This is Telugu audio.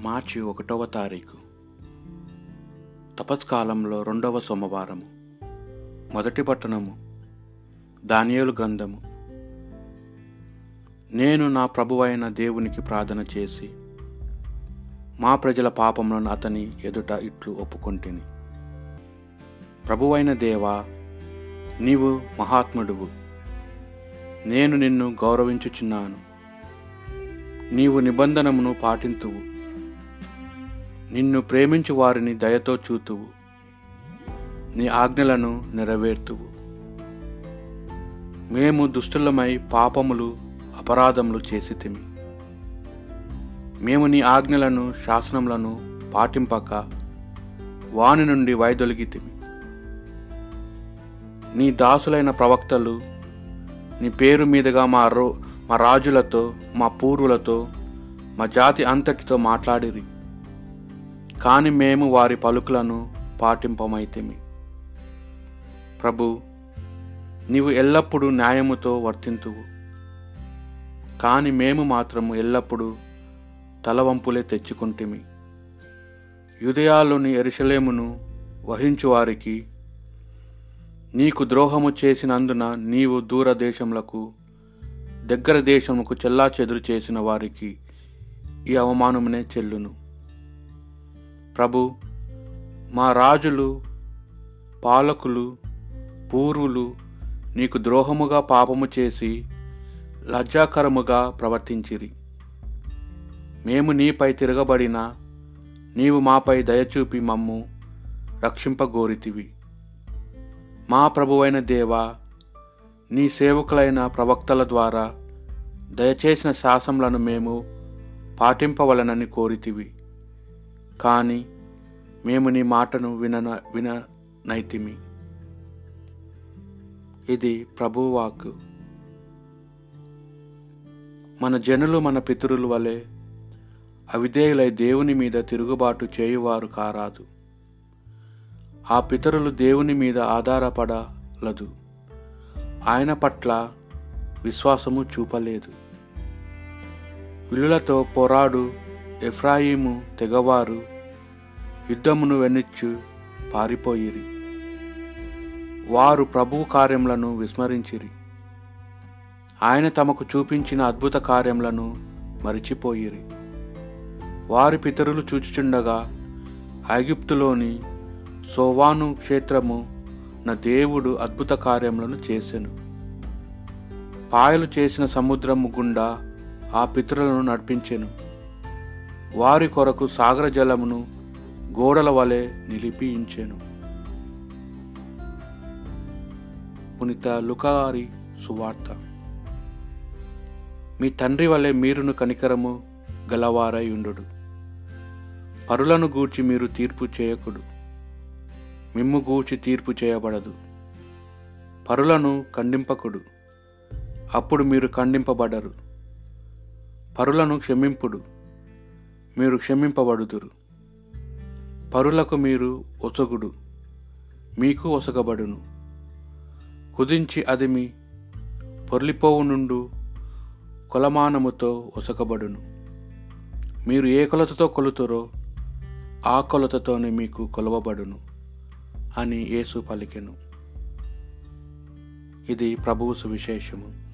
మార్చి ఒకటవ తారీఖు. తపస్కాలంలో రెండవ సోమవారము. మొదటి పట్టణము దానియేలు గ్రంథము. నేను నా ప్రభువైన దేవునికి ప్రార్థన చేసి మా ప్రజల పాపములను అతని ఎదుట ఇట్లు ఒప్పుకొంటిని. ప్రభువైన దేవా నీవు మహాత్ముడువు. నేను నిన్ను గౌరవించుచున్నాను. నీవు నిబంధనమును పాటింతువు. నిన్ను ప్రేమించు వారిని దయతో చూతువు. నీ ఆజ్ఞలను నెరవేర్తువు. మేము దుష్టులమై పాపములు అపరాధములు చేసితిమి. మేము నీ ఆజ్ఞలను శాసనములను పాటింపక వాని నుండి వైదొలిగితిమి. నీ దాసులైన ప్రవక్తలు నీ పేరు మీదుగా మా రో మా రాజులతో మా పూర్వులతో మా జాతి అంతటితో మాట్లాడిరి. కాని మేము వారి పలుకులను పాటింపమైతిమి. ప్రభు నీవు ఎల్లప్పుడూ న్యాయముతో వర్తింతువు. కాని మేము మాత్రము ఎల్లప్పుడూ తలవంపులే తెచ్చుకుంటిమి. యుదయాలోని ఎరుషలేమును వహించువారికి నీకు ద్రోహము చేసినందున నీవు దూరదేశములకు దగ్గర దేశముకు చెల్లా చెదురు చేసిన వారికి ఈ అవమానమునే చెల్లును. ప్రభు మా రాజులు పాలకులు పూర్వులు నీకు ద్రోహముగా పాపము చేసి లజ్జాకరముగా ప్రవర్తించిరి. మేము నీపై తిరగబడిన నీవు మాపై దయచూపి మమ్ము రక్షింపగోరితివి. మా ప్రభువైన దేవా నీ సేవకులైన ప్రవక్తల ద్వారా దయచేసిన శాసనలను మేము పాటింపవలనని కోరితివి. కానీ మేము నీ మాటను విన విననైతిమి ఇది ప్రభువాకు మన జనులు మన పితరుల వలె అవిధేయులై దేవుని మీద తిరుగుబాటు చేయువారు కారాదు. ఆ పితరులు దేవుని మీద ఆధారపడలదు. ఆయన పట్ల విశ్వాసము చూపలేదు. విలులతో పోరాడు ఎఫ్రాయిము తెగవారు యుద్ధమును వెనుచ్చు పారిపోయిరి. వారు ప్రభు కార్యములను విస్మరించిరి. ఆయన తమకు చూపించిన అద్భుత కార్యములను మరిచిపోయిరి. వారి పితరులు చూచుచుండగా ఐగుప్తులోని సోవాను క్షేత్రము నా దేవుడు అద్భుత కార్యములను చేసెను. పాయలు చేసిన సముద్రము గుండా ఆ పితరులను నడిపించెను. వారి కొరకు సాగర జలమును గోడల వలె నిలిపించెను. పునిత లుకారి సువార్త. మీ తండ్రి వలె మీరును కనికరము గలవారై ఉండు పరులను గూర్చి మీరు తీర్పు చేయకుడు. మిమ్ము గూర్చి తీర్పు చేయబడదు. పరులను ఖండింపకుడు. అప్పుడు మీరు ఖండింపబడరు. పరులను క్షమింపుడు. మీరు క్షమింపబడుదురు. పరులకు మీరు ఒసగుడు మీకు ఒసగబడును. కుదించి అది మీ పొర్లిపోవు నుండు కొలమానముతో ఒసగబడును. మీరు ఏ కొలతతో కొలుతురో ఆ కొలతతోనే మీకు కొలవబడును అని యేసు పలికెను. ఇది ప్రభువు సువిశేషము.